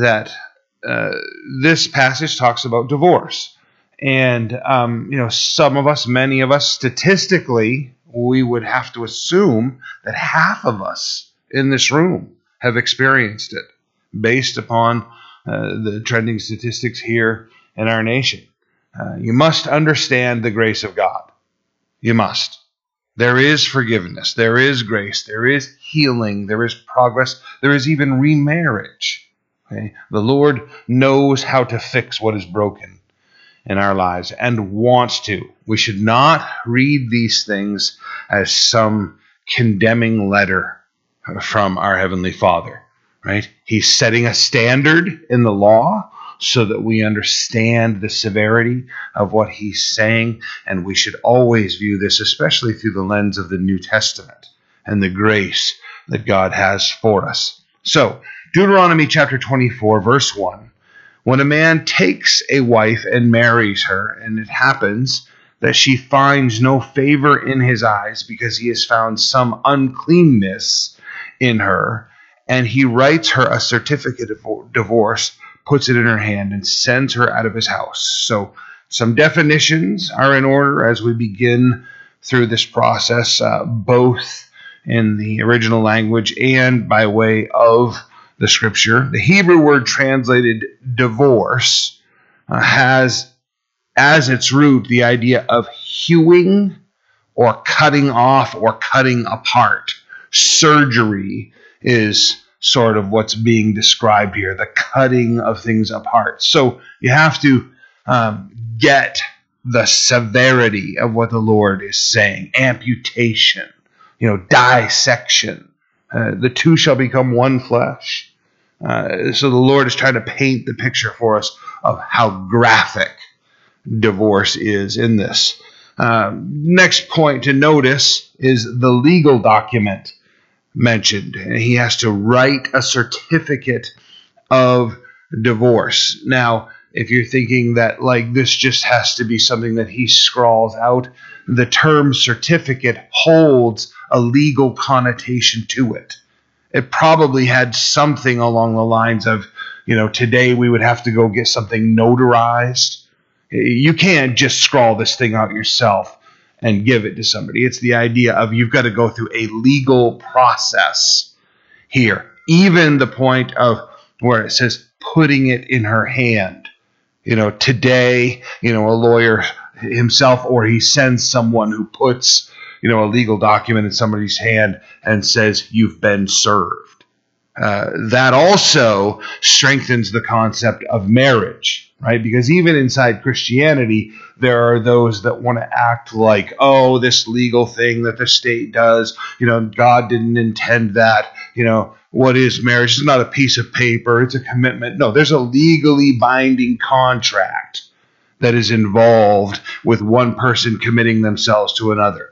that uh, this passage talks about divorce. And, um, you know, some of us, many of us, statistically, we would have to assume that half of us in this room have experienced it based upon uh, the trending statistics here in our nation. Uh, you must understand the grace of God. You must. There is forgiveness, there is grace, there is healing, there is progress, there is even remarriage. Okay? The Lord knows how to fix what is broken in our lives and wants to. We should not read these things as some condemning letter from our Heavenly Father, right? He's setting a standard in the law so that we understand the severity of what he's saying. And we should always view this, especially through the lens of the New Testament and the grace that God has for us. So, Deuteronomy chapter 24, verse 1. When a man takes a wife and marries her, and it happens that she finds no favor in his eyes because he has found some uncleanness in her, and he writes her a certificate of divorce, puts it in her hand, and sends her out of his house. So, some definitions are in order as we begin through this process, uh, both in the original language and by way of the scripture. The Hebrew word translated divorce uh, has as its root the idea of hewing or cutting off or cutting apart. Surgery is sort of what's being described here the cutting of things apart. So you have to um, get the severity of what the Lord is saying amputation, you know, dissection. Uh, the two shall become one flesh. Uh, so the Lord is trying to paint the picture for us of how graphic divorce is in this. Um, next point to notice is the legal document mentioned. He has to write a certificate of divorce. Now, if you're thinking that like this just has to be something that he scrawls out, the term certificate holds a legal connotation to it. It probably had something along the lines of, you know, today we would have to go get something notarized. You can't just scrawl this thing out yourself and give it to somebody. It's the idea of you've got to go through a legal process here, even the point of where it says putting it in her hand. You know, today, you know, a lawyer himself or he sends someone who puts, you know, a legal document in somebody's hand and says, You've been served. Uh, that also strengthens the concept of marriage, right? Because even inside Christianity, there are those that want to act like, oh, this legal thing that the state does, you know, God didn't intend that, you know, what is marriage? It's not a piece of paper, it's a commitment. No, there's a legally binding contract that is involved with one person committing themselves to another.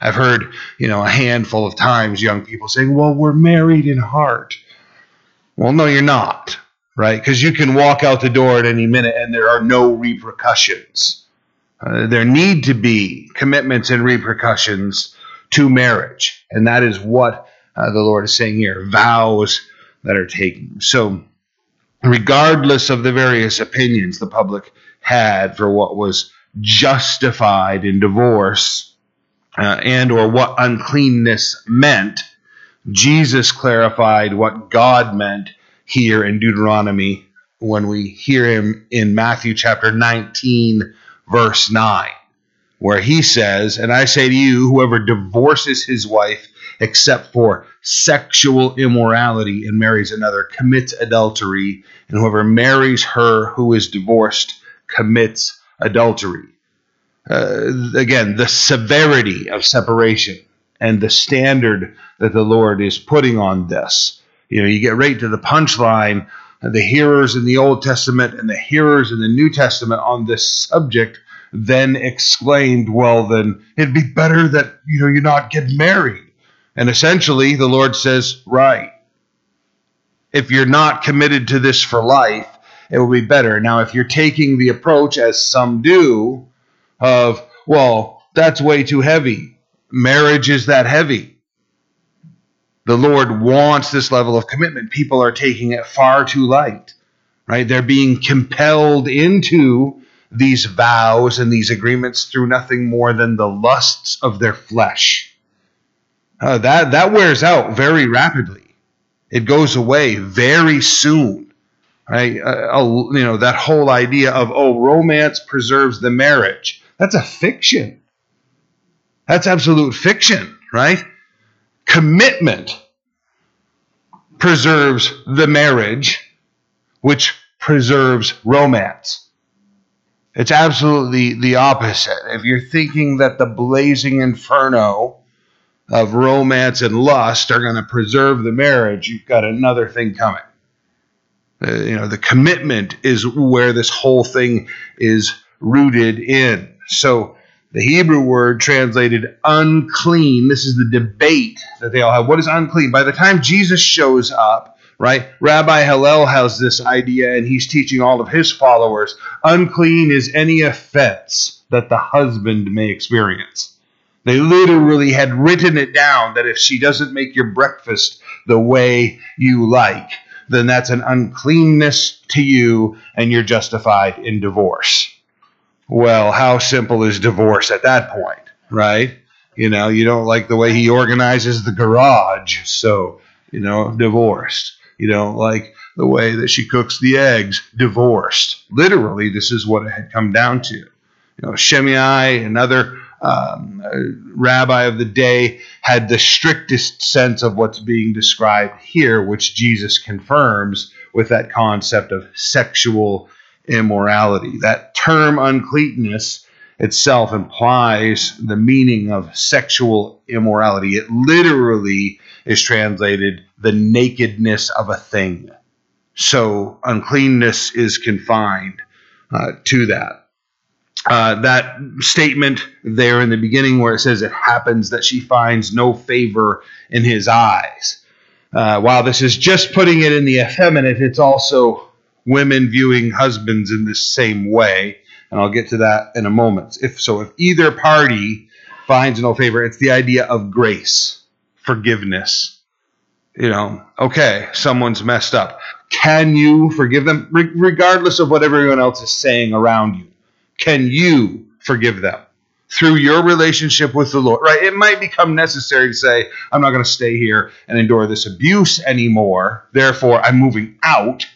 I've heard, you know, a handful of times young people saying, well, we're married in heart. Well, no, you're not, right? Because you can walk out the door at any minute and there are no repercussions. Uh, there need to be commitments and repercussions to marriage. And that is what uh, the Lord is saying here vows that are taken. So, regardless of the various opinions the public had for what was justified in divorce, uh, and or what uncleanness meant, Jesus clarified what God meant here in Deuteronomy when we hear him in Matthew chapter 19, verse 9, where he says, And I say to you, whoever divorces his wife except for sexual immorality and marries another commits adultery, and whoever marries her who is divorced commits adultery uh, again, the severity of separation and the standard that the Lord is putting on this. You know, you get right to the punchline. The hearers in the Old Testament and the hearers in the New Testament on this subject then exclaimed, Well, then it'd be better that, you know, you not get married. And essentially, the Lord says, Right. If you're not committed to this for life, it will be better. Now, if you're taking the approach, as some do, of, well, that's way too heavy. Marriage is that heavy. The Lord wants this level of commitment. People are taking it far too light, right? They're being compelled into these vows and these agreements through nothing more than the lusts of their flesh. Uh, that that wears out very rapidly. It goes away very soon. Right? Uh, you know that whole idea of oh, romance preserves the marriage. That's a fiction. That's absolute fiction, right? Commitment preserves the marriage, which preserves romance. It's absolutely the opposite. If you're thinking that the blazing inferno of romance and lust are going to preserve the marriage, you've got another thing coming. Uh, you know, the commitment is where this whole thing is rooted in. So the Hebrew word translated unclean, this is the debate that they all have. What is unclean? By the time Jesus shows up, right, Rabbi Hillel has this idea and he's teaching all of his followers unclean is any offense that the husband may experience. They literally had written it down that if she doesn't make your breakfast the way you like, then that's an uncleanness to you and you're justified in divorce. Well, how simple is divorce at that point, right? You know, you don't like the way he organizes the garage, so, you know, divorced. You don't like the way that she cooks the eggs, divorced. Literally, this is what it had come down to. You know, Shammai, another um, rabbi of the day had the strictest sense of what's being described here, which Jesus confirms with that concept of sexual immorality. That term uncleanness itself implies the meaning of sexual immorality. It literally is translated the nakedness of a thing. So uncleanness is confined uh, to that uh, that statement there in the beginning where it says it happens that she finds no favor in his eyes. Uh, while this is just putting it in the effeminate, it's also women viewing husbands in this same way. And I'll get to that in a moment. If so, if either party finds no favor, it's the idea of grace, forgiveness. You know, okay, someone's messed up. Can you forgive them, regardless of what everyone else is saying around you? can you forgive them through your relationship with the Lord? Right? It might become necessary to say, I'm not going to stay here and endure this abuse anymore. Therefore, I'm moving out.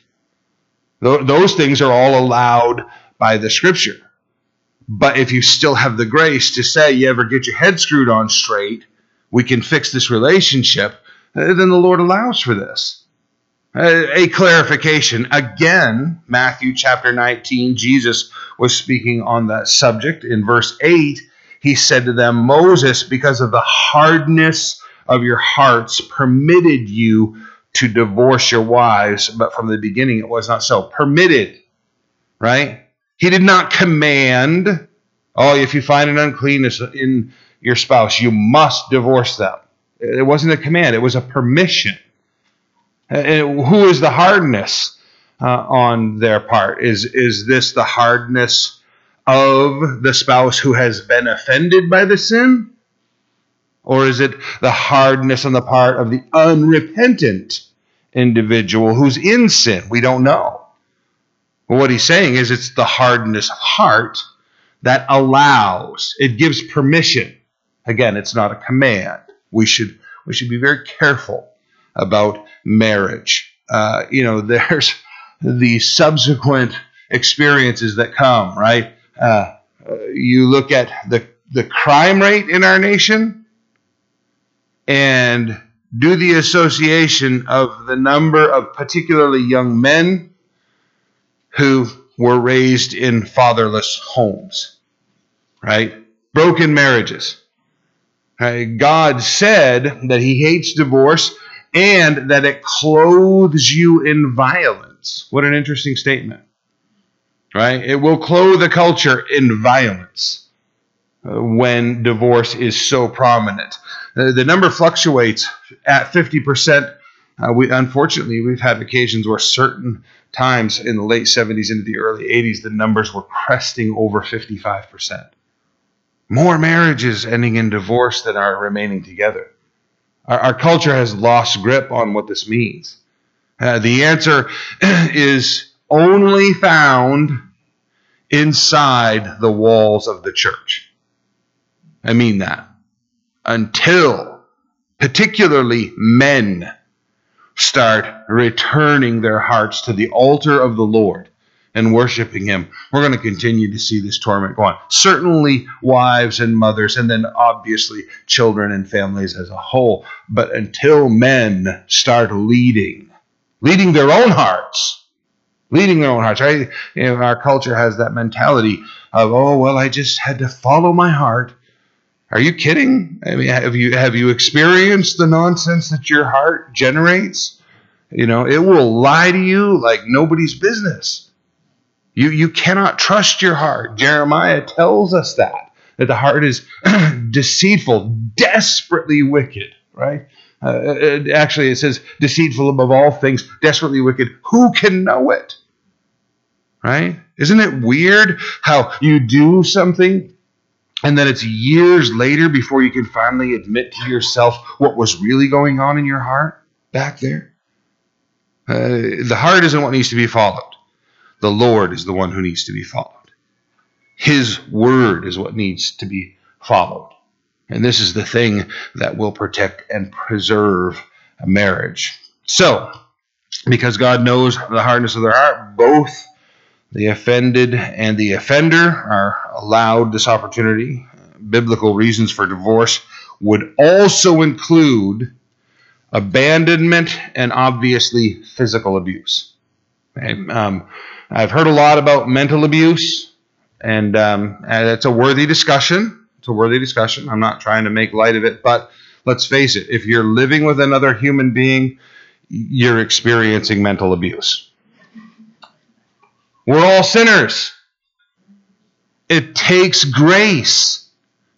Those things are all allowed by the scripture. But if you still have the grace to say, you ever get your head screwed on straight, we can fix this relationship, uh, then the Lord allows for this. Uh, a clarification. Again, Matthew chapter 19, Jesus was speaking on that subject. In verse 8, he said to them, Moses, because of the hardness of your hearts, permitted you to divorce your wives, but from the beginning it was not so. Permitted, right? He did not command, oh, if you find an uncleanness in your spouse, you must divorce them. It wasn't a command, it was a permission. And who is the hardness uh, on their part? Is, is this the hardness of the spouse who has been offended by the sin? Or is it the hardness on the part of the unrepentant individual who's in sin? We don't know. But what he's saying is it's the hardness of heart that allows, it gives permission. Again, it's not a command. We should, we should be very careful about marriage. Uh, you know, there's the subsequent experiences that come, right? Uh, you look at the, the crime rate in our nation and do the association of the number of particularly young men who were raised in fatherless homes, right? Broken marriages. Right? God said that He hates divorce and that it clothes you in violence. What an interesting statement. Right? It will clothe the culture in violence uh, when divorce is so prominent. Uh, the number fluctuates at 50%. Uh, we unfortunately we've had occasions where certain times in the late 70s into the early 80s the numbers were cresting over 55%. More marriages ending in divorce than are remaining together. Our, our culture has lost grip on what this means. Uh, the answer is only found inside the walls of the church. I mean that. Until, particularly men, start returning their hearts to the altar of the Lord and worshiping Him, we're going to continue to see this torment go on. Certainly, wives and mothers, and then obviously children and families as a whole. But until men start leading, leading their own hearts, leading their own hearts, right? You know, our culture has that mentality of, oh, well, I just had to follow my heart. Are you kidding? I mean, have you have you experienced the nonsense that your heart generates? You know, it will lie to you like nobody's business. You, you cannot trust your heart. Jeremiah tells us that, that the heart is deceitful, desperately wicked, right? Uh, it, actually, it says deceitful above all things, desperately wicked. Who can know it? Right? Isn't it weird how you do something and then it's years later before you can finally admit to yourself what was really going on in your heart back there? Uh, the heart isn't what needs to be followed. The Lord is the one who needs to be followed. His word is what needs to be followed. And this is the thing that will protect and preserve a marriage. So, because God knows the hardness of their heart, both the offended and the offender are allowed this opportunity. Biblical reasons for divorce would also include abandonment and obviously physical abuse. Um, I've heard a lot about mental abuse, and, um, and it's a worthy discussion. It's a worthy discussion. I'm not trying to make light of it, but let's face it if you're living with another human being, you're experiencing mental abuse. We're all sinners. It takes grace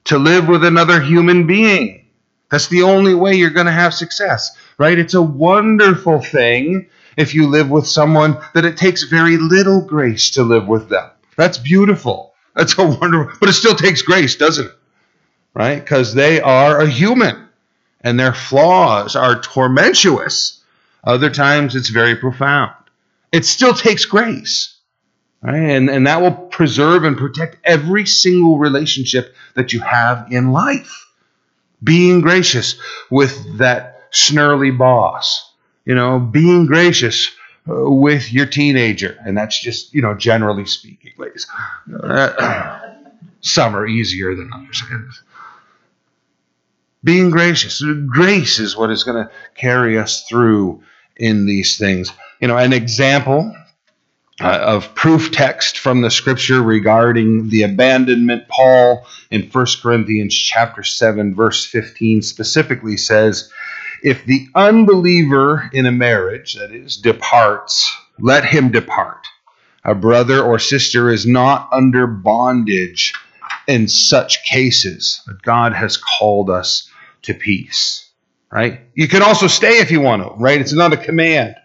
to live with another human being. That's the only way you're going to have success, right? It's a wonderful thing if you live with someone that it takes very little grace to live with them. That's beautiful. That's a wonderful, but it still takes grace, doesn't it? Right? Because they are a human and their flaws are tormentuous. Other times it's very profound. It still takes grace. Right? And, and that will preserve and protect every single relationship that you have in life. Being gracious with that snarly boss, you know, being gracious uh, with your teenager, and that's just, you know, generally speaking, ladies. Uh, some are easier than others. Being gracious. Grace is what is going to carry us through in these things. You know, an example uh, of proof text from the scripture regarding the abandonment paul in 1 corinthians chapter 7 verse 15 specifically says if the unbeliever in a marriage, that is, departs, let him depart. A brother or sister is not under bondage in such cases, but God has called us to peace. Right? You can also stay if you want to, right? It's not a command.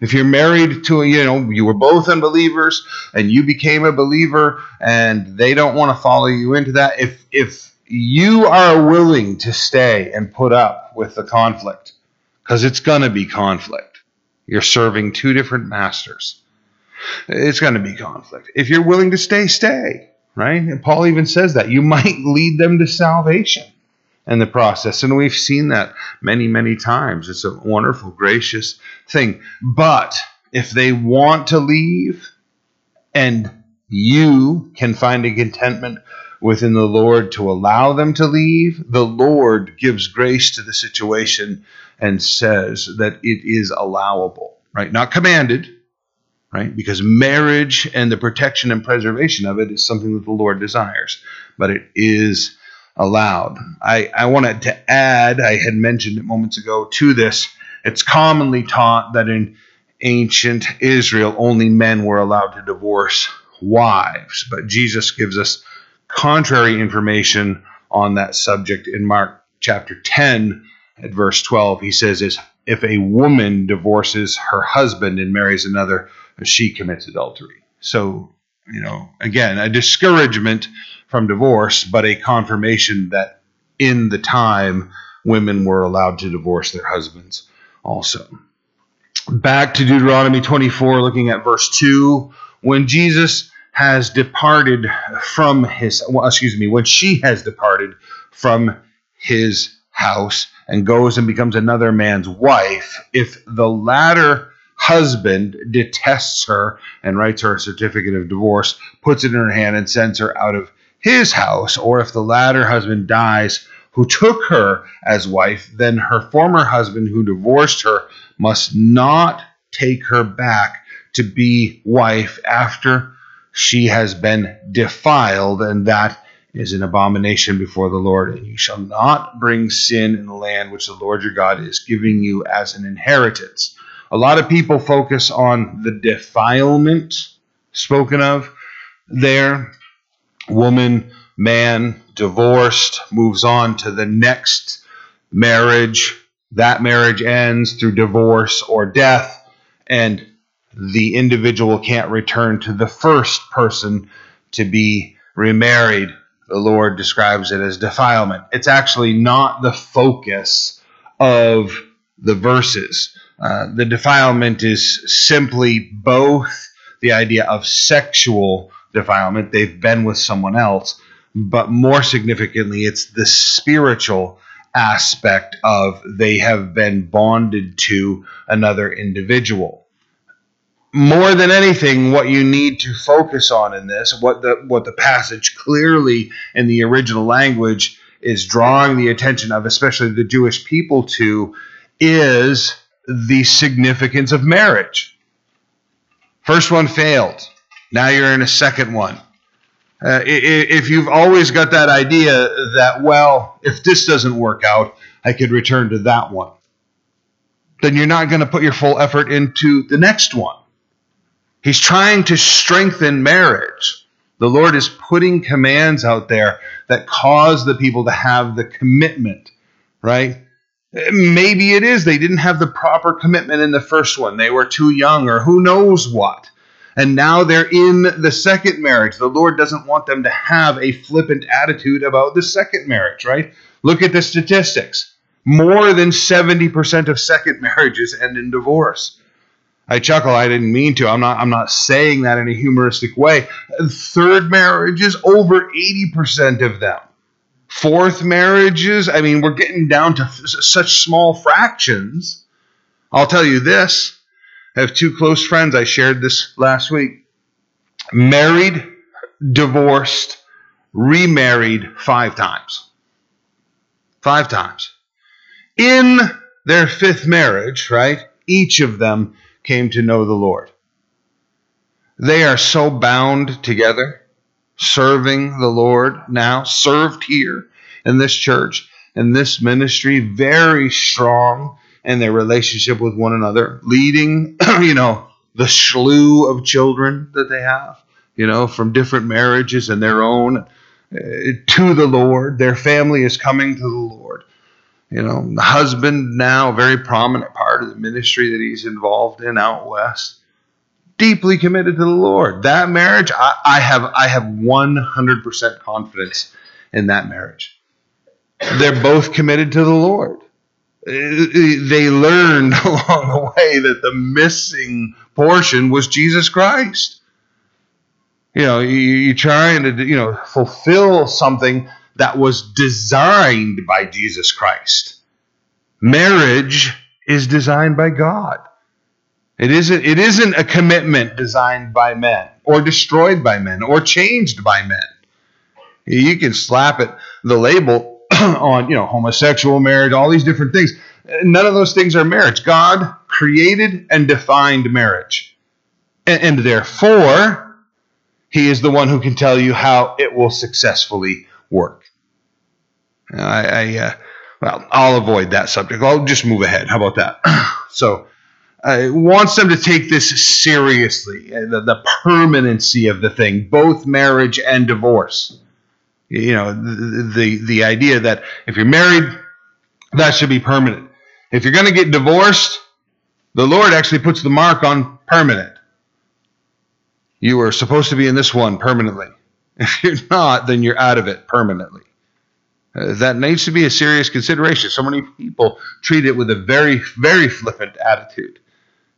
If you're married to, you know, you were both unbelievers and you became a believer and they don't want to follow you into that, if if you are willing to stay and put up with the conflict because it's going to be conflict. You're serving two different masters. It's going to be conflict. If you're willing to stay, stay, right? And Paul even says that. You might lead them to salvation in the process. And we've seen that many, many times. It's a wonderful, gracious thing. But if they want to leave and you can find a contentment within the Lord to allow them to leave, the Lord gives grace to the situation and says that it is allowable, right? Not commanded, right? Because marriage and the protection and preservation of it is something that the Lord desires, but it is allowed. I, I wanted to add, I had mentioned it moments ago, to this. It's commonly taught that in ancient Israel, only men were allowed to divorce wives, but Jesus gives us contrary information on that subject in Mark chapter 10 at verse 12. He says, If a woman divorces her husband and marries another, she commits adultery. So, you know, again, a discouragement from divorce, but a confirmation that in the time women were allowed to divorce their husbands also. Back to Deuteronomy 24, looking at verse 2. When Jesus has departed from his, well, excuse me, when she has departed from his house and goes and becomes another man's wife, if the latter husband detests her and writes her a certificate of divorce, puts it in her hand, and sends her out of his house, or if the latter husband dies who took her as wife, then her former husband who divorced her must not take her back to be wife after she has been defiled, and that is an abomination before the Lord. And you shall not bring sin in the land which the Lord your God is giving you as an inheritance. A lot of people focus on the defilement spoken of there. Woman, man, divorced, moves on to the next marriage. That marriage ends through divorce or death, and the individual can't return to the first person to be remarried. The Lord describes it as defilement. It's actually not the focus of the verses. Uh, the defilement is simply both the idea of sexual defilement, they've been with someone else, but more significantly, it's the spiritual aspect of they have been bonded to another individual. More than anything, what you need to focus on in this, what the what the passage clearly in the original language is drawing the attention of, especially the Jewish people to, is the significance of marriage. First one failed. Now you're in a second one. Uh, if you've always got that idea that, well, if this doesn't work out, I could return to that one, then you're not going to put your full effort into the next one. He's trying to strengthen marriage. The Lord is putting commands out there that cause the people to have the commitment, right? Maybe it is they didn't have the proper commitment in the first one. They were too young, or who knows what. And now they're in the second marriage. The Lord doesn't want them to have a flippant attitude about the second marriage, right? Look at the statistics. More than 70% of second marriages end in divorce. I chuckle, I didn't mean to. I'm not I'm not saying that in a humoristic way. Third marriages, over 80% of them fourth marriages. I mean, we're getting down to f- such small fractions. I'll tell you this Have two close friends. I shared this last week. Married, divorced, remarried five times. Five times. In their fifth marriage, right? Each of them came to know the Lord. They are so bound together serving the Lord now, served here in this church, in this ministry, very strong in their relationship with one another, leading, you know, the slew of children that they have, you know, from different marriages and their own uh, to the Lord. Their family is coming to the Lord. You know, the husband now, a very prominent part of the ministry that he's involved in out west deeply committed to the Lord. That marriage, I, I have I have 100% confidence in that marriage. They're both committed to the Lord. Uh, they learned along the way that the missing portion was Jesus Christ. You know, you're trying to you know fulfill something that was designed by Jesus Christ. Marriage is designed by God. It isn't, it isn't a commitment designed by men or destroyed by men or changed by men. You can slap it, the label on, you know, homosexual marriage, all these different things. None of those things are marriage. God created and defined marriage. And, and therefore, He is the one who can tell you how it will successfully work. I, I uh, well, I'll avoid that subject. I'll just move ahead. How about that? so, uh, wants them to take this seriously, the, the permanency of the thing, both marriage and divorce. You know, the, the, the idea that if you're married, that should be permanent. If you're going to get divorced, the Lord actually puts the mark on permanent. You are supposed to be in this one permanently. If you're not, then you're out of it permanently. Uh, that needs to be a serious consideration. So many people treat it with a very, very flippant attitude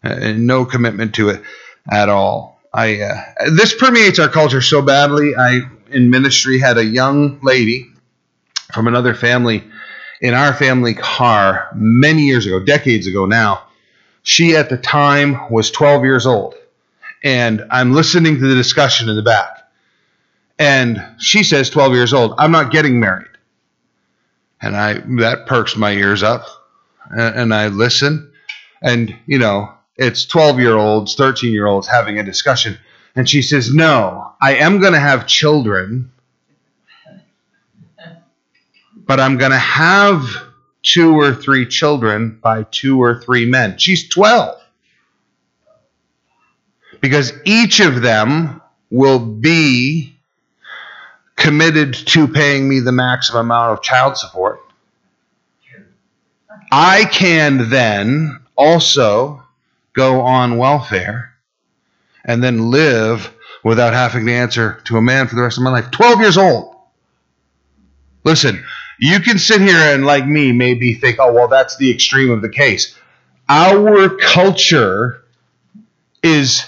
uh, and no commitment to it at all. I uh, this permeates our culture so badly. I in ministry had a young lady from another family in our family car many years ago, decades ago now. She at the time was 12 years old, and I'm listening to the discussion in the back. And she says, 12 years old, I'm not getting married. And I that perks my ears up, and I listen, and you know it's 12 year olds, 13 year olds having a discussion, and she says, "No, I am going to have children, but I'm going to have two or three children by two or three men." She's 12 because each of them will be committed to paying me the maximum amount of child support. I can then also go on welfare and then live without having to answer to a man for the rest of my life. 12 years old. Listen, you can sit here and, like me, maybe think, oh, well, that's the extreme of the case. Our culture is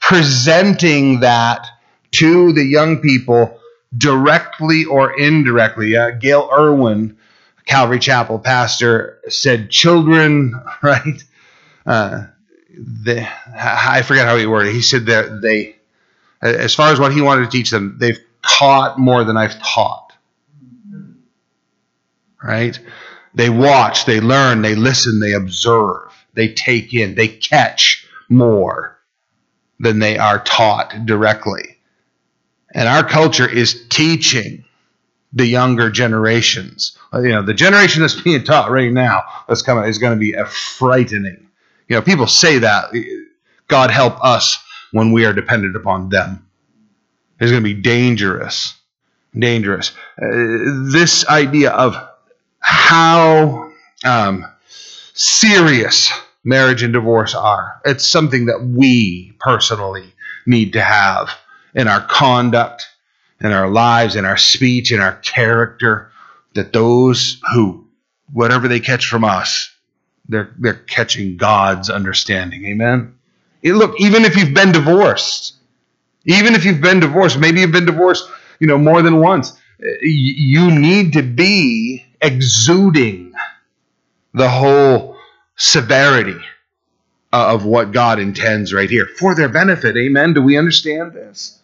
presenting that to the young people directly or indirectly. Uh, Gayle Erwin, Calvary Chapel pastor, said children, right? Uh, they, I forget how he worded. He said that they, as far as what he wanted to teach them, they've caught more than I've taught. Right? They watch, they learn, they listen, they observe, they take in, they catch more than they are taught directly. And our culture is teaching the younger generations. You know, the generation that's being taught right now that's coming is going to be a frightening. You know, people say that God help us when we are dependent upon them. It's going to be dangerous, dangerous. Uh, this idea of how um, serious marriage and divorce are. It's something that we personally need to have in our conduct, in our lives, in our speech, in our character, that those who, whatever they catch from us, they're, they're catching God's understanding. Amen? It, look, even if you've been divorced, even if you've been divorced, maybe you've been divorced, you know, more than once, eh, you need to be exuding the whole severity of what God intends right here for their benefit. Amen. Do we understand this?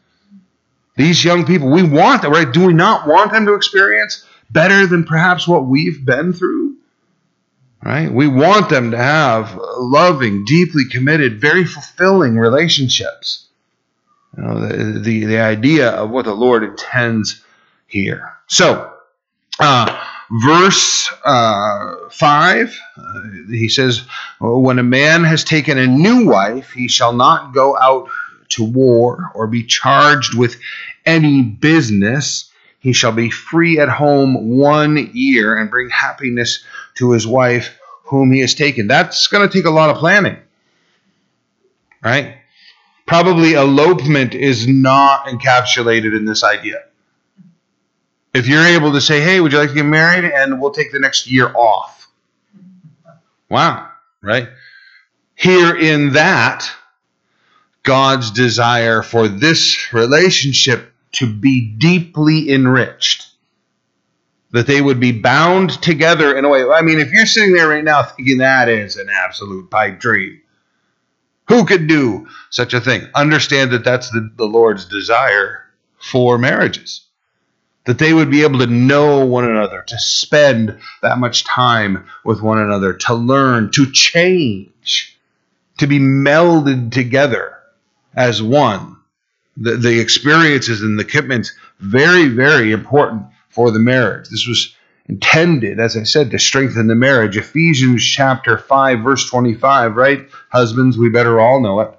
These young people, we want them, right? Do we not want them to experience better than perhaps what we've been through? Right? We want them to have loving, deeply committed, very fulfilling relationships. You know, the, the, the idea of what the Lord intends here. So, uh, verse uh, 5, uh, he says, When a man has taken a new wife, he shall not go out to war or be charged with any business. He shall be free at home one year and bring happiness to his wife whom he has taken. That's going to take a lot of planning, right? Probably elopement is not encapsulated in this idea. If you're able to say, hey, would you like to get married? And we'll take the next year off. Wow, right? Here in that, God's desire for this relationship to be deeply enriched. That they would be bound together in a way. I mean, if you're sitting there right now thinking that is an absolute pipe dream, who could do such a thing? Understand that that's the, the Lord's desire for marriages. That they would be able to know one another, to spend that much time with one another, to learn, to change, to be melded together as one. The, the experiences and the commitments, very, very important for the marriage. This was intended, as I said, to strengthen the marriage. Ephesians chapter 5, verse 25, right? Husbands, we better all know it.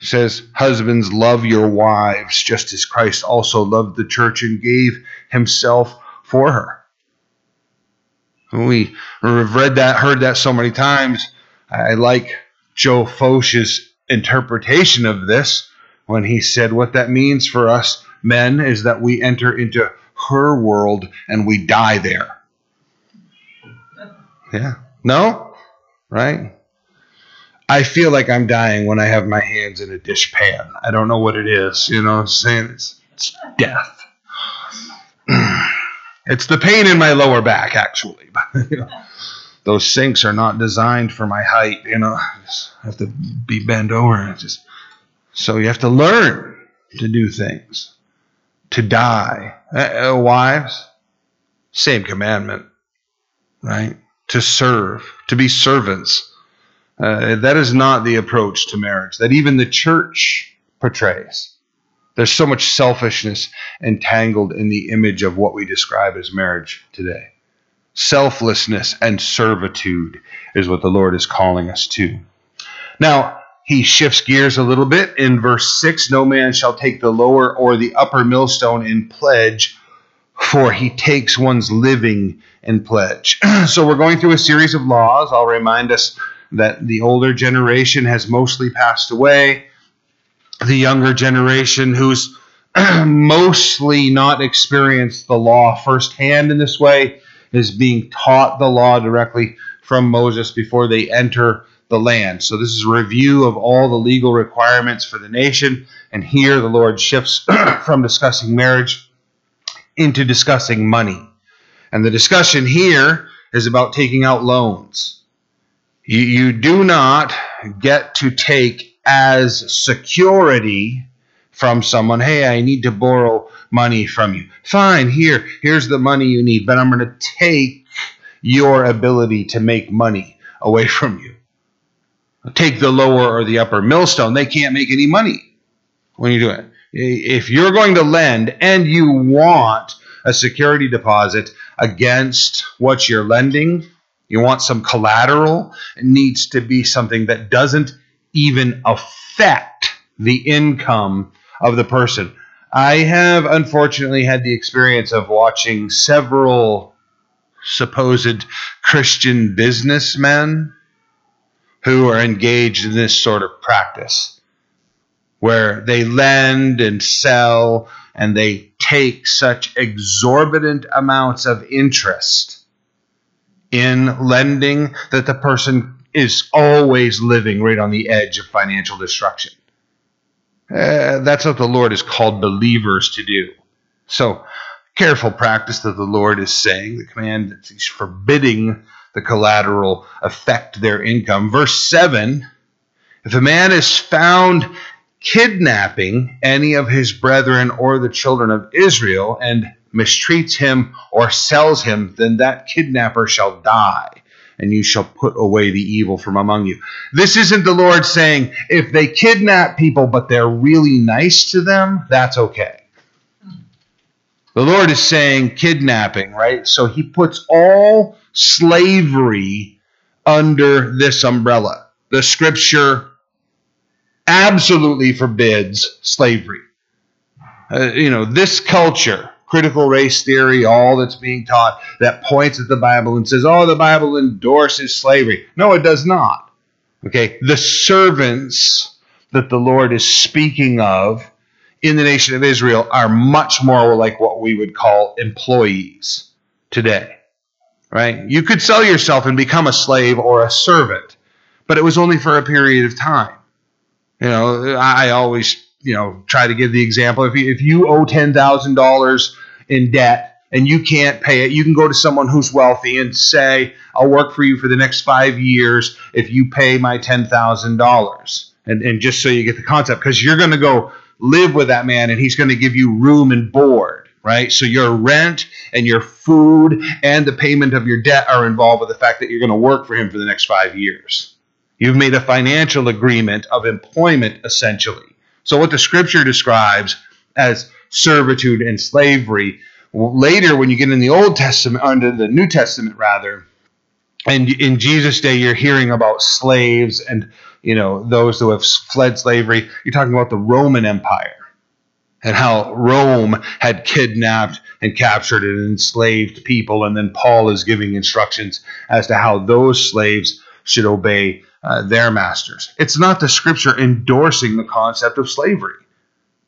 It says, Husbands, love your wives, just as Christ also loved the church and gave himself for her. We have read that, heard that so many times. I like Joe Focht's interpretation of this when he said what that means for us men is that we enter into her world and we die there. Yeah. No? Right? I feel like I'm dying when I have my hands in a dish pan. I don't know what it is. You know what I'm saying? It's, it's death. it's the pain in my lower back, actually. those sinks are not designed for my height. You know, I have to be bent over. Just so you have to learn to do things, to die. Uh, uh, wives, same commandment, right? To serve, to be servants. Uh, that is not the approach to marriage that even the church portrays. There's so much selfishness entangled in the image of what we describe as marriage today. Selflessness and servitude is what the Lord is calling us to. Now, he shifts gears a little bit in verse 6 No man shall take the lower or the upper millstone in pledge, for he takes one's living in pledge. so we're going through a series of laws. I'll remind us that the older generation has mostly passed away. The younger generation, who's mostly not experienced the law firsthand in this way, is being taught the law directly from Moses before they enter the land. So this is a review of all the legal requirements for the nation. And here the Lord shifts from discussing marriage into discussing money. And the discussion here is about taking out loans. You, you do not get to take as security from someone, hey, I need to borrow money from you. Fine, here, here's the money you need, but I'm going to take your ability to make money away from you take the lower or the upper millstone, they can't make any money when you do it. If you're going to lend and you want a security deposit against what you're lending, you want some collateral, it needs to be something that doesn't even affect the income of the person. I have unfortunately had the experience of watching several supposed Christian businessmen who are engaged in this sort of practice where they lend and sell and they take such exorbitant amounts of interest in lending that the person is always living right on the edge of financial destruction. Uh, that's what the Lord has called believers to do. So, careful practice that the Lord is saying, the command that He's forbidding the collateral affect their income. Verse 7 If a man is found kidnapping any of his brethren or the children of Israel and mistreats him or sells him, then that kidnapper shall die, and you shall put away the evil from among you. This isn't the Lord saying, if they kidnap people but they're really nice to them, that's okay. The Lord is saying kidnapping, right? So he puts all slavery under this umbrella. The scripture absolutely forbids slavery. Uh, you know, this culture, critical race theory, all that's being taught that points at the Bible and says, oh, the Bible endorses slavery. No, it does not. Okay, the servants that the Lord is speaking of in the nation of Israel are much more like what we would call employees today. Right? You could sell yourself and become a slave or a servant, but it was only for a period of time. You know, I always, you know, try to give the example if you, if you owe $10,000 in debt and you can't pay it, you can go to someone who's wealthy and say, I'll work for you for the next five years if you pay my $10,000. And, and just so you get the concept, because you're going to go live with that man and he's going to give you room and board, right? So your rent and your food and the payment of your debt are involved with the fact that you're going to work for him for the next five years. You've made a financial agreement of employment, essentially. So, what the scripture describes as servitude and slavery, later when you get in the Old Testament, under the New Testament rather, and in Jesus' day, you're hearing about slaves and you know those who have fled slavery. You're talking about the Roman Empire and how Rome had kidnapped and captured and enslaved people, and then Paul is giving instructions as to how those slaves should obey uh, their masters. It's not the scripture endorsing the concept of slavery.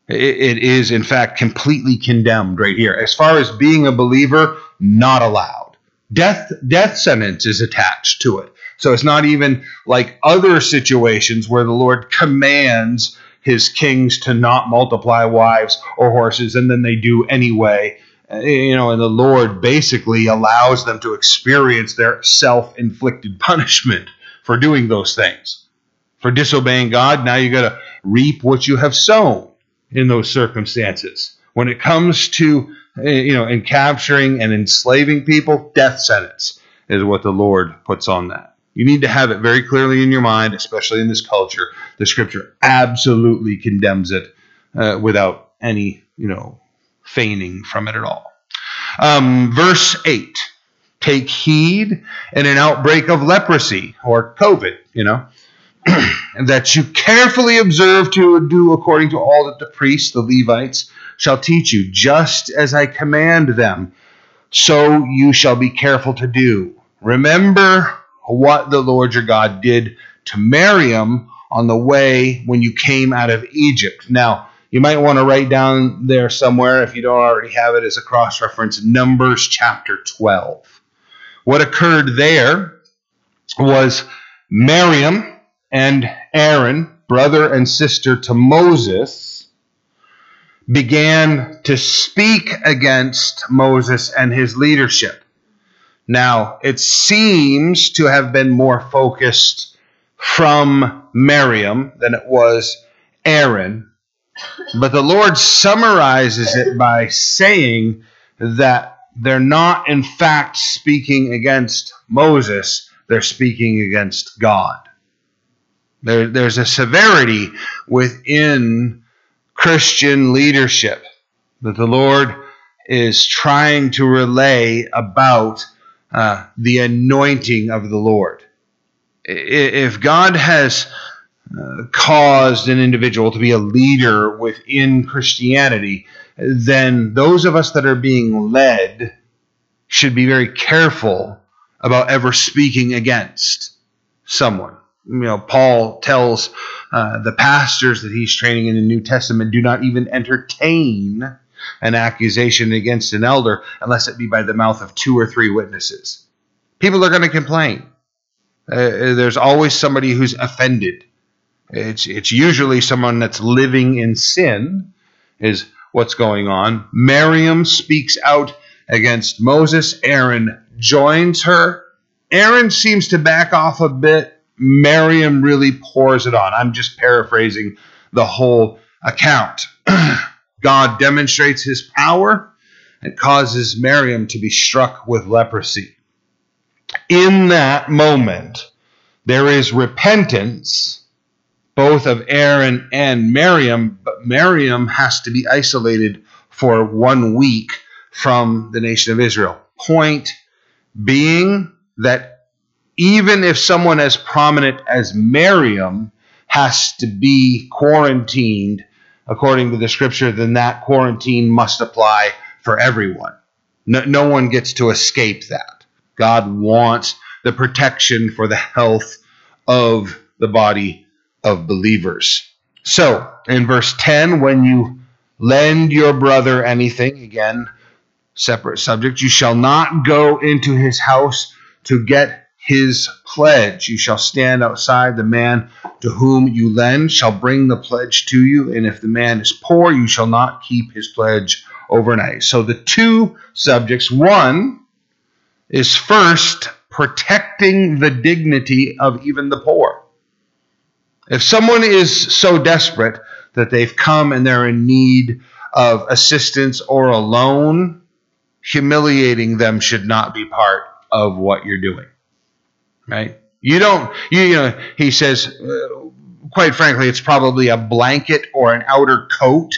it is, in fact, completely condemned right here. As far as being a believer, not allowed. Death, death sentence is attached to it. So it's not even like other situations where the Lord commands his kings to not multiply wives or horses, and then they do anyway. Uh, you know, and the Lord basically allows them to experience their self inflicted punishment for doing those things. For disobeying God, now you got to reap what you have sown in those circumstances. When it comes to eh, you know, in capturing and enslaving people, death sentence is what the Lord puts on that. You need to have it very clearly in your mind, especially in this culture. The Scripture absolutely condemns it uh, without any, you know, feigning from it at all. Um, verse eight: Take heed in an outbreak of leprosy or COVID. You know, that you carefully observe to do according to all that the priests, the Levites, shall teach you, just as I command them, so you shall be careful to do. Remember what the Lord your God did to Miriam on the way when you came out of Egypt. Now, you might want to write down there somewhere, if you don't already have it as a cross reference, Numbers chapter 12. What occurred there was Miriam and Aaron, brother and sister to Moses, began to speak against Moses and his leadership. Now, it seems to have been more focused from Miriam than it was Aaron, but the Lord summarizes it by saying that they're not, in fact, speaking against Moses, they're speaking against God. There, there's a severity within Christian leadership that the Lord is trying to relay about uh, the anointing of the Lord. If God has uh, caused an individual to be a leader within Christianity, then those of us that are being led should be very careful about ever speaking against someone you know, Paul tells uh, the pastors that he's training in the New Testament do not even entertain an accusation against an elder unless it be by the mouth of two or three witnesses. People are going to complain. Uh, there's always somebody who's offended. It's it's usually someone that's living in sin, is what's going on. Miriam speaks out against Moses. Aaron joins her. Aaron seems to back off a bit Miriam really pours it on. I'm just paraphrasing the whole account. God demonstrates his power and causes Miriam to be struck with leprosy. In that moment, there is repentance, both of Aaron and Miriam, but Miriam has to be isolated for one week from the nation of Israel. Point being that even if someone as prominent as Miriam has to be quarantined according to the scripture, then that quarantine must apply for everyone. No, no one gets to escape that. God wants the protection for the health of the body of believers. So, in verse 10, when you lend your brother anything, again, separate subject, you shall not go into his house to get his pledge. You shall stand outside. The man to whom you lend shall bring the pledge to you. And if the man is poor, you shall not keep his pledge overnight. So the two subjects one is first protecting the dignity of even the poor. If someone is so desperate that they've come and they're in need of assistance or a loan, humiliating them should not be part of what you're doing right? You don't, you, you know, he says, uh, quite frankly, it's probably a blanket or an outer coat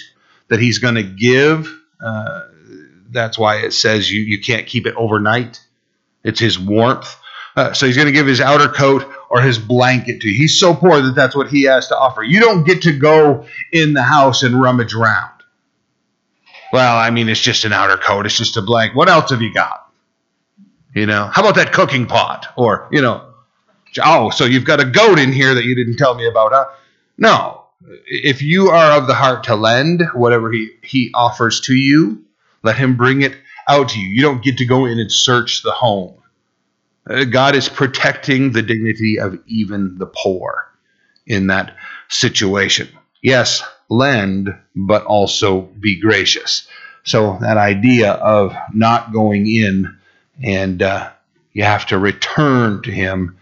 that he's going to give. Uh, that's why it says you, you can't keep it overnight. It's his warmth. Uh, so he's going to give his outer coat or his blanket to you. He's so poor that that's what he has to offer. You don't get to go in the house and rummage around. Well, I mean, it's just an outer coat. It's just a blanket. What else have you got? You know, how about that cooking pot? Or, you know, oh, so you've got a goat in here that you didn't tell me about, huh? No. if you are of the heart to lend whatever he, he offers to you, let him bring it out to you. You don't get to go in and search the home. Uh, God is protecting the dignity of even the poor in that situation. Yes, lend, but also be gracious. So that idea of not going in and uh, you have to return to him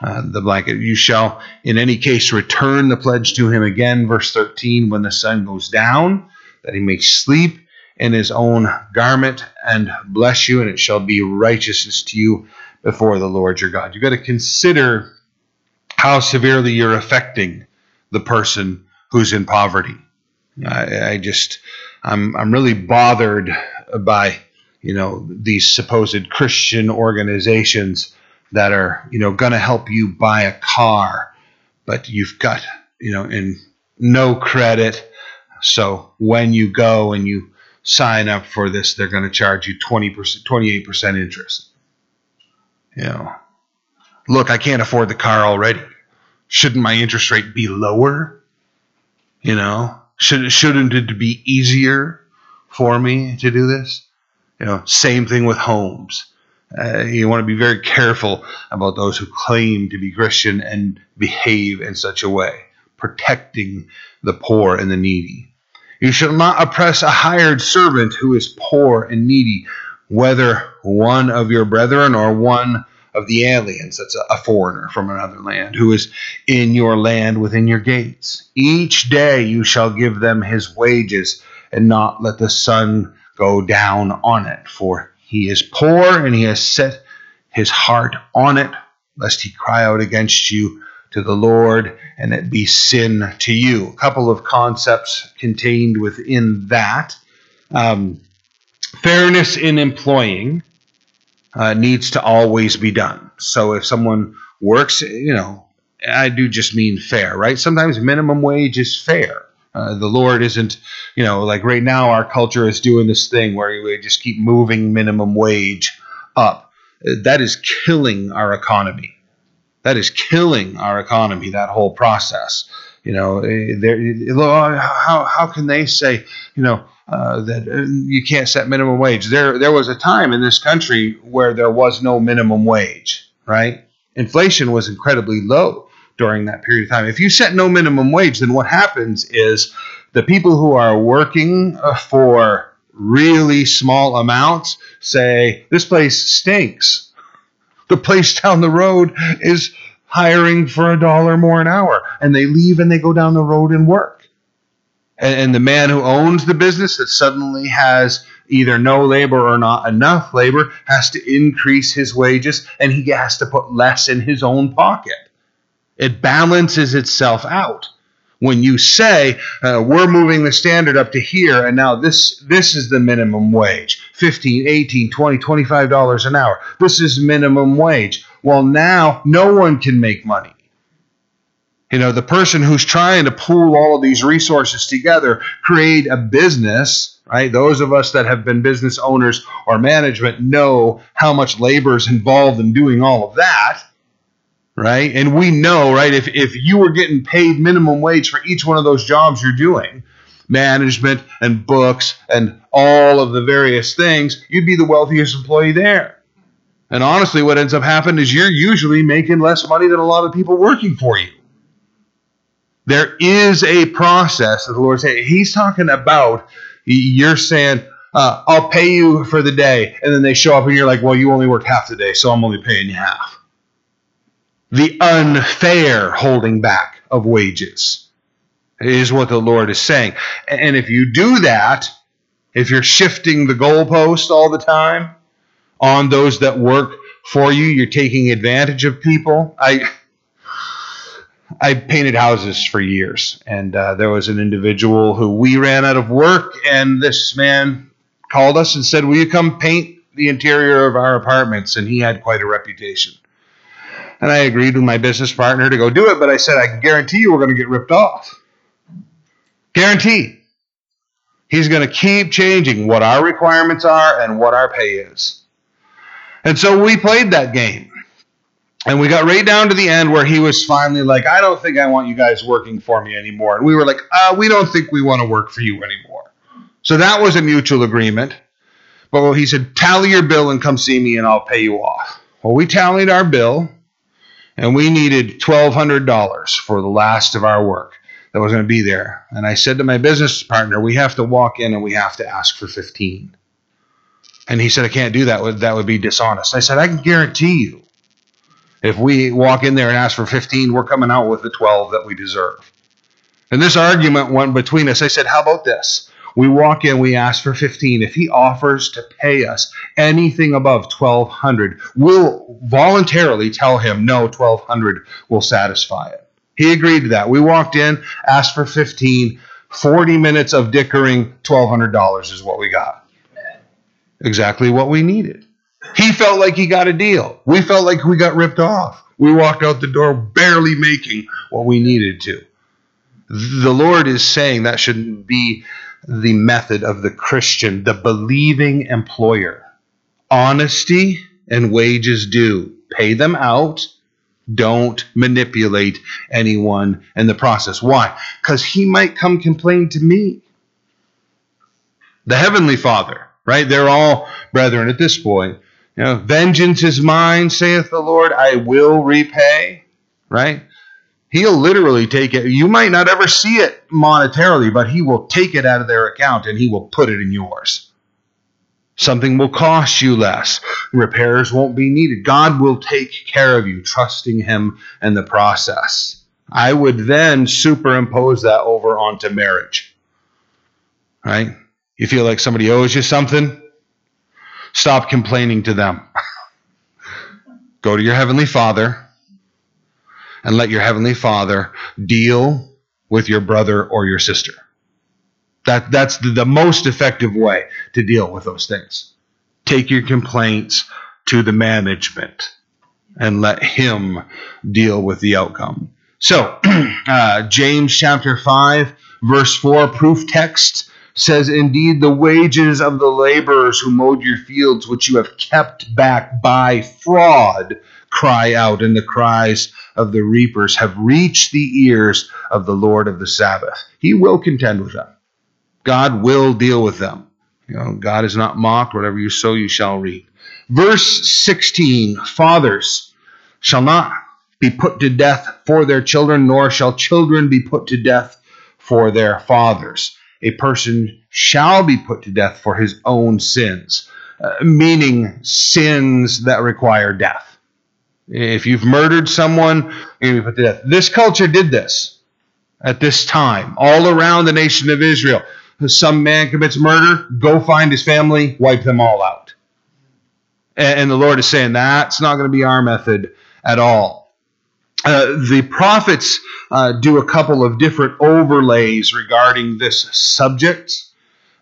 uh, the blanket. You shall, in any case, return the pledge to him again. Verse 13 when the sun goes down, that he may sleep in his own garment and bless you, and it shall be righteousness to you before the Lord your God. You've got to consider how severely you're affecting the person who's in poverty. I, I just, I'm, I'm really bothered by, you know, these supposed Christian organizations that are, you know, going to help you buy a car, but you've got, you know, in no credit. So when you go and you sign up for this, they're going to charge you 20%, 28% interest. You know, look, I can't afford the car already. Shouldn't my interest rate be lower? You know, should, shouldn't it be easier for me to do this? You know, same thing with homes. Uh, you want to be very careful about those who claim to be Christian and behave in such a way, protecting the poor and the needy. You shall not oppress a hired servant who is poor and needy, whether one of your brethren or one of the aliens, that's a, foreigner from another land, who is in your land within your gates. Each day you shall give them his wages, and not let the sun go down on it, for he is poor and he has set his heart on it, lest he cry out against you to the Lord and it be sin to you. A couple of concepts contained within that. Um, fairness in employing uh, needs to always be done. So if someone works, you know, I do just mean fair, right? Sometimes minimum wage is fair. Uh, the Lord isn't, you know, like right now our culture is doing this thing where we just keep moving minimum wage up. That is killing our economy. That is killing our economy. That whole process. You know, eh, how how can they say, you know, uh, that uh, you can't set minimum wage? There there was a time in this country where there was no minimum wage, right? Inflation was incredibly low during that period of time. If you set no minimum wage, then what happens is the people who are working uh, for really small amounts say, This place stinks. The place down the road is hiring for a dollar more an hour. And they leave and they go down the road and work. And, and the man who owns the business that suddenly has either no labor or not enough labor has to increase his wages and he has to put less in his own pocket. It balances itself out. When you say uh, we're moving the standard up to here and now this this is the minimum wage 15 18 20 25 dollars an hour. This is minimum wage. Well now no one can make money. You know the person who's trying to pool all of these resources together create a business right? Those of us that have been business owners or management know how much labor is involved in doing all of that right? And we know, right, if, if you were getting paid minimum wage for each one of those jobs you're doing, management and books and all of the various things, you'd be the wealthiest employee there. And honestly, what ends up happening is you're usually making less money than a lot of people working for you. There is a process that the Lord said. He's talking about, you're saying, uh, I'll pay you for the day. And then they show up and you're like, well, you only worked half the day, so I'm only paying you half the unfair holding back of wages, is what the Lord is saying. And if you do that, if you're shifting the goalpost all the time on those that work for you, you're taking advantage of people. I. I painted houses for years, and uh, there was an individual who we ran out of work, and this man called us and said, Will you come paint the interior of our apartments? And he had quite a reputation. And I agreed with my business partner to go do it, but I said, I can guarantee you we're going to get ripped off. Guarantee. He's going to keep changing what our requirements are and what our pay is. And so we played that game. And we got right down to the end where he was finally like, I don't think I want you guys working for me anymore. And we were like, uh, we don't think we want to work for you anymore. So that was a mutual agreement. But he said, tally your bill and come see me and I'll pay you off. Well, we tallied our bill and we needed $1,200 for the last of our work that was going to be there. And I said to my business partner, we have to walk in and we have to ask for 15. And he said, I can't do that. That would be dishonest. I said, I can guarantee you, if we walk in there and ask for 15, we're coming out with the 12 that we deserve. And this argument went between us. I said, How about this? We walk in, we ask for 15. If he offers to pay us anything above 1200, we'll voluntarily tell him no, 1200 will satisfy it. He agreed to that. We walked in, asked for 15, 40 minutes of dickering, $1200 is what we got. Exactly what we needed. He felt like he got a deal. We felt like we got ripped off. We walked out the door barely making what we needed to. The Lord is saying that shouldn't be the method of the Christian, the believing employer. Honesty and wages due. Pay them out. Don't manipulate anyone in the process. Why? Because he might come complain to me. The Heavenly Father, right? They're all brethren at this point. You know, vengeance is mine, saith the Lord, I will repay, right? He'll literally take it. You might not ever see it monetarily, but he will take it out of their account and he will put it in yours. Something will cost you less. Repairs won't be needed. God will take care of you, trusting him in the process. I would then superimpose that over onto marriage. Right? You feel like somebody owes you something? Stop complaining to them. Go to your Heavenly Father and let your Heavenly Father deal with your brother or your sister. That, that's the, the most effective way to deal with those things. Take your complaints to the management and let him deal with the outcome. So, uh, James chapter 5, verse 4, proof text says, Indeed, the wages of the laborers who mowed your fields, which you have kept back by fraud, cry out, and the cries of the reapers have reached the ears of the Lord of the Sabbath. He will contend with them. God will deal with them. You know, God is not mocked. Whatever you sow, you shall reap. Verse 16 Fathers shall not be put to death for their children, nor shall children be put to death for their fathers a person shall be put to death for his own sins, uh, meaning sins that require death. If you've murdered someone, be put to death. This culture did this at this time, all around the nation of Israel. If Some man commits murder, go find his family, wipe them all out. And the Lord is saying that's not going to be our method at all. Uh, the prophets uh, do a couple of different overlays regarding this subject.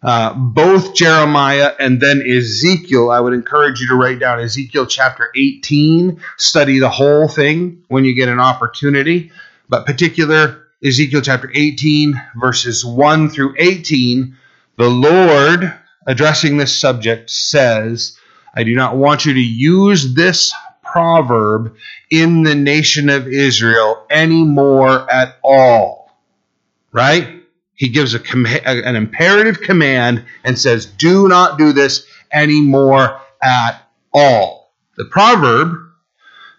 Uh, both Jeremiah and then Ezekiel, I would encourage you to write down Ezekiel chapter 18, study the whole thing when you get an opportunity. But particular Ezekiel chapter 18, verses 1 through 18, the Lord addressing this subject says, I do not want you to use this proverb in the nation of Israel anymore at all. Right? He gives a com- an imperative command and says, Do not do this anymore at all. The proverb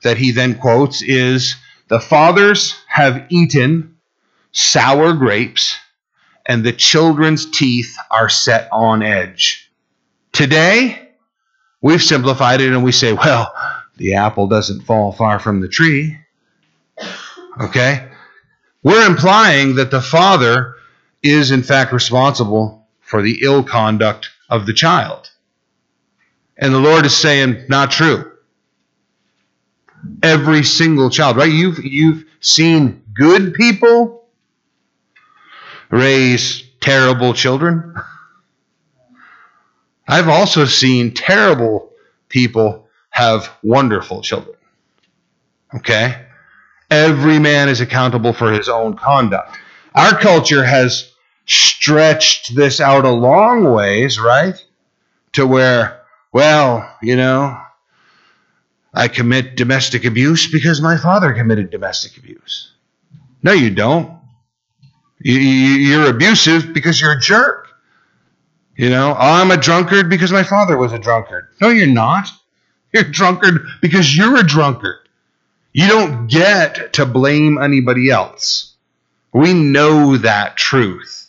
that he then quotes is, The fathers have eaten sour grapes, and the children's teeth are set on edge. Today, we've simplified it and we say, well, the apple doesn't fall far from the tree. Okay? We're implying that the father is, in fact, responsible for the ill conduct of the child. And the Lord is saying, not true. Every single child, right? You've, you've seen good people raise terrible children. I've also seen terrible people have wonderful children. Okay? Every man is accountable for his own conduct. Our culture has stretched this out a long ways, right? To where, well, you know, I commit domestic abuse because my father committed domestic abuse. No, you don't. You're abusive because you're a jerk. You know, I'm a drunkard because my father was a drunkard. No, you're not. You're a drunkard because you're a drunkard. You don't get to blame anybody else. We know that truth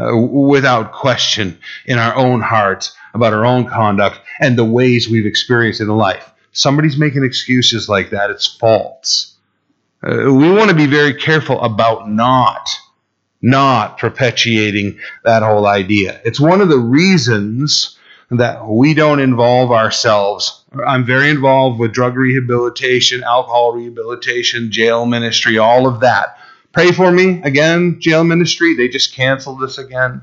uh, without question in our own hearts about our own conduct and the ways we've experienced in life. Somebody's making excuses like that, it's false. Uh, we want to be very careful about not not perpetuating that whole idea. It's one of the reasons that we don't involve ourselves. I'm very involved with drug rehabilitation, alcohol rehabilitation, jail ministry, all of that. Pray for me again, jail ministry. They just canceled this again.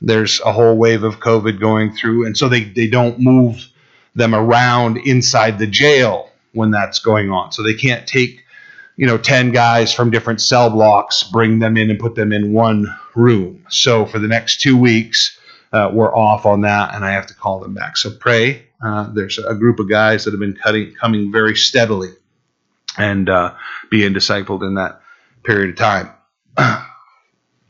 There's a whole wave of COVID going through, and so they, they don't move them around inside the jail when that's going on. So they can't take you know 10 guys from different cell blocks bring them in and put them in one room so for the next two weeks uh, we're off on that and i have to call them back so pray uh, there's a group of guys that have been cutting, coming very steadily and uh, being discipled in that period of time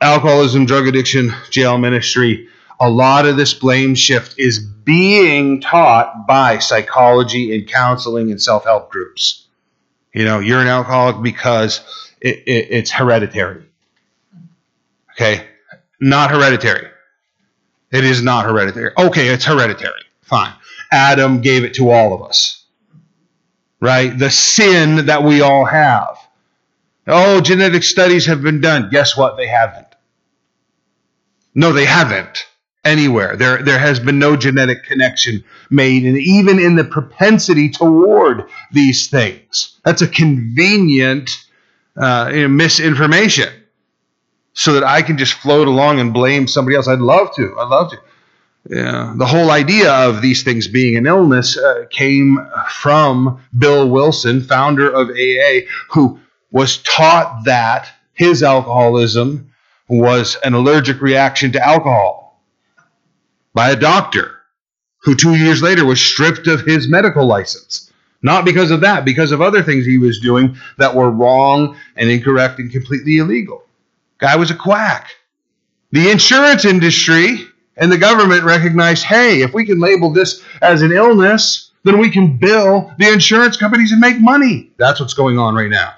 alcoholism drug addiction jail ministry a lot of this blame shift is being taught by psychology and counseling and self-help groups you know, you're an alcoholic because it, it, it's hereditary. Okay? Not hereditary. It is not hereditary. Okay, it's hereditary. Fine. Adam gave it to all of us. Right? The sin that we all have. Oh, genetic studies have been done. Guess what? They haven't. No, they haven't anywhere. There, there has been no genetic connection made, and even in the propensity toward these things. That's a convenient uh, you know, misinformation so that I can just float along and blame somebody else. I'd love to. I'd love to. Yeah. The whole idea of these things being an illness uh, came from Bill Wilson, founder of AA, who was taught that his alcoholism was an allergic reaction to alcohol by a doctor who two years later was stripped of his medical license. Not because of that, because of other things he was doing that were wrong and incorrect and completely illegal. Guy was a quack. The insurance industry and the government recognized hey, if we can label this as an illness, then we can bill the insurance companies and make money. That's what's going on right now.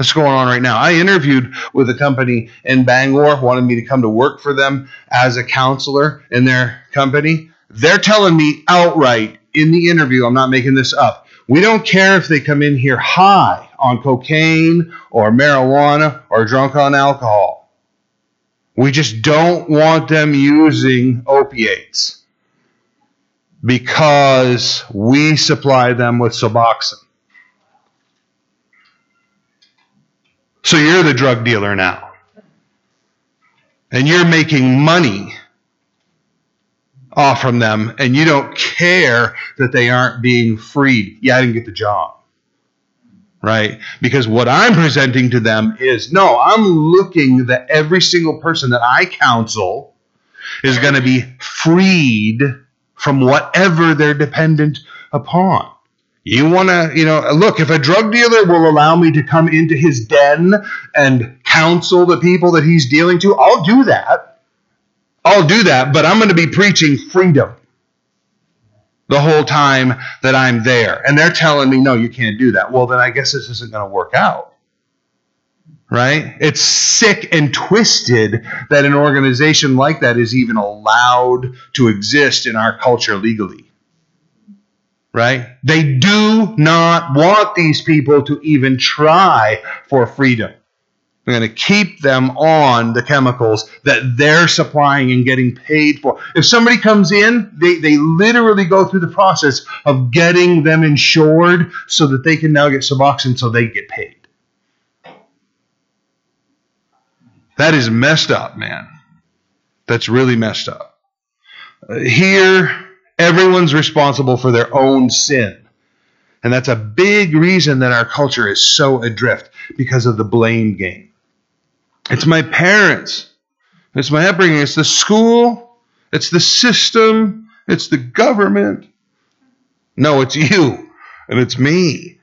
That's going on right now. I interviewed with a company in Bangor, wanted me to come to work for them as a counselor in their company. They're telling me outright in the interview, I'm not making this up. We don't care if they come in here high on cocaine or marijuana or drunk on alcohol. We just don't want them using opiates because we supply them with Suboxone. So you're the drug dealer now. And you're making money off from them, and you don't care that they aren't being freed. Yeah, I didn't get the job. Right? Because what I'm presenting to them is no, I'm looking that every single person that I counsel is going to be freed from whatever they're dependent upon. You want to, you know, look, if a drug dealer will allow me to come into his den and counsel the people that he's dealing to, I'll do that. I'll do that, but I'm going to be preaching freedom the whole time that I'm there. And they're telling me, no, you can't do that. Well, then I guess this isn't going to work out. Right? It's sick and twisted that an organization like that is even allowed to exist in our culture legally right? They do not want these people to even try for freedom. They're going to keep them on the chemicals that they're supplying and getting paid for. If somebody comes in, they, they literally go through the process of getting them insured so that they can now get Suboxone so they get paid. That is messed up, man. That's really messed up. Uh, here, Everyone's responsible for their own sin. And that's a big reason that our culture is so adrift because of the blame game. It's my parents. It's my upbringing. It's the school. It's the system. It's the government. No, it's you. and it's me.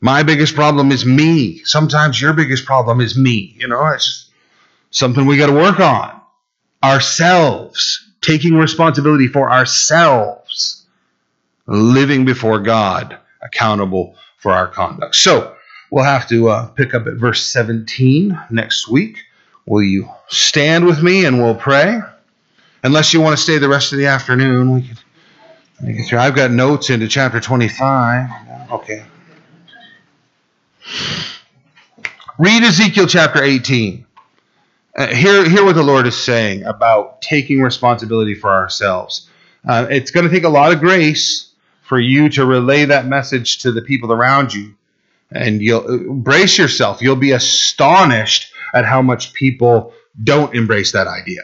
My biggest problem is me. Sometimes your biggest problem is me. You know, it's just something we got to work on. Ourselves, taking responsibility for ourselves, living before God, accountable for our conduct. So we'll have to uh, pick up at verse 17 next week. Will you stand with me and we'll pray? Unless you want to stay the rest of the afternoon, we through. I've got notes into chapter 25. Okay. Read Ezekiel chapter 18. Uh, hear, hear what the Lord is saying about taking responsibility for ourselves. Uh, it's going to take a lot of grace for you to relay that message to the people around you. And you'll brace yourself. You'll be astonished at how much people don't embrace that idea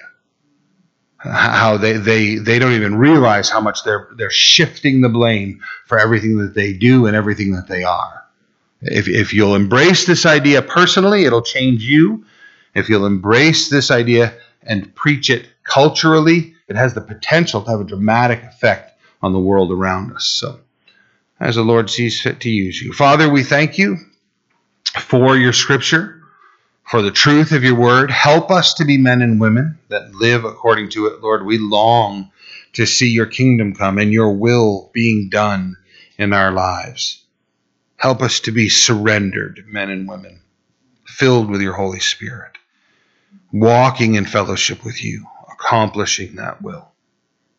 how they, they, they don't even realize how much they're, they're shifting the blame for everything that they do and everything that they are. If, if you'll embrace this idea personally, it'll change you. If you'll embrace this idea and preach it culturally, it has the potential to have a dramatic effect on the world around us. So, as the Lord sees fit to use you. Father, we thank you for your scripture for the truth of your word. Help us to be men and women that live according to it, Lord. We long to see your kingdom come and your will being done in our lives. Help us to be surrendered men and women, filled with your Holy Spirit, walking in fellowship with you, accomplishing that will.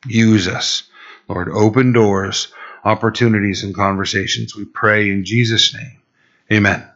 Use us, Lord. Open doors, opportunities, and conversations. We pray in Jesus' name. Amen.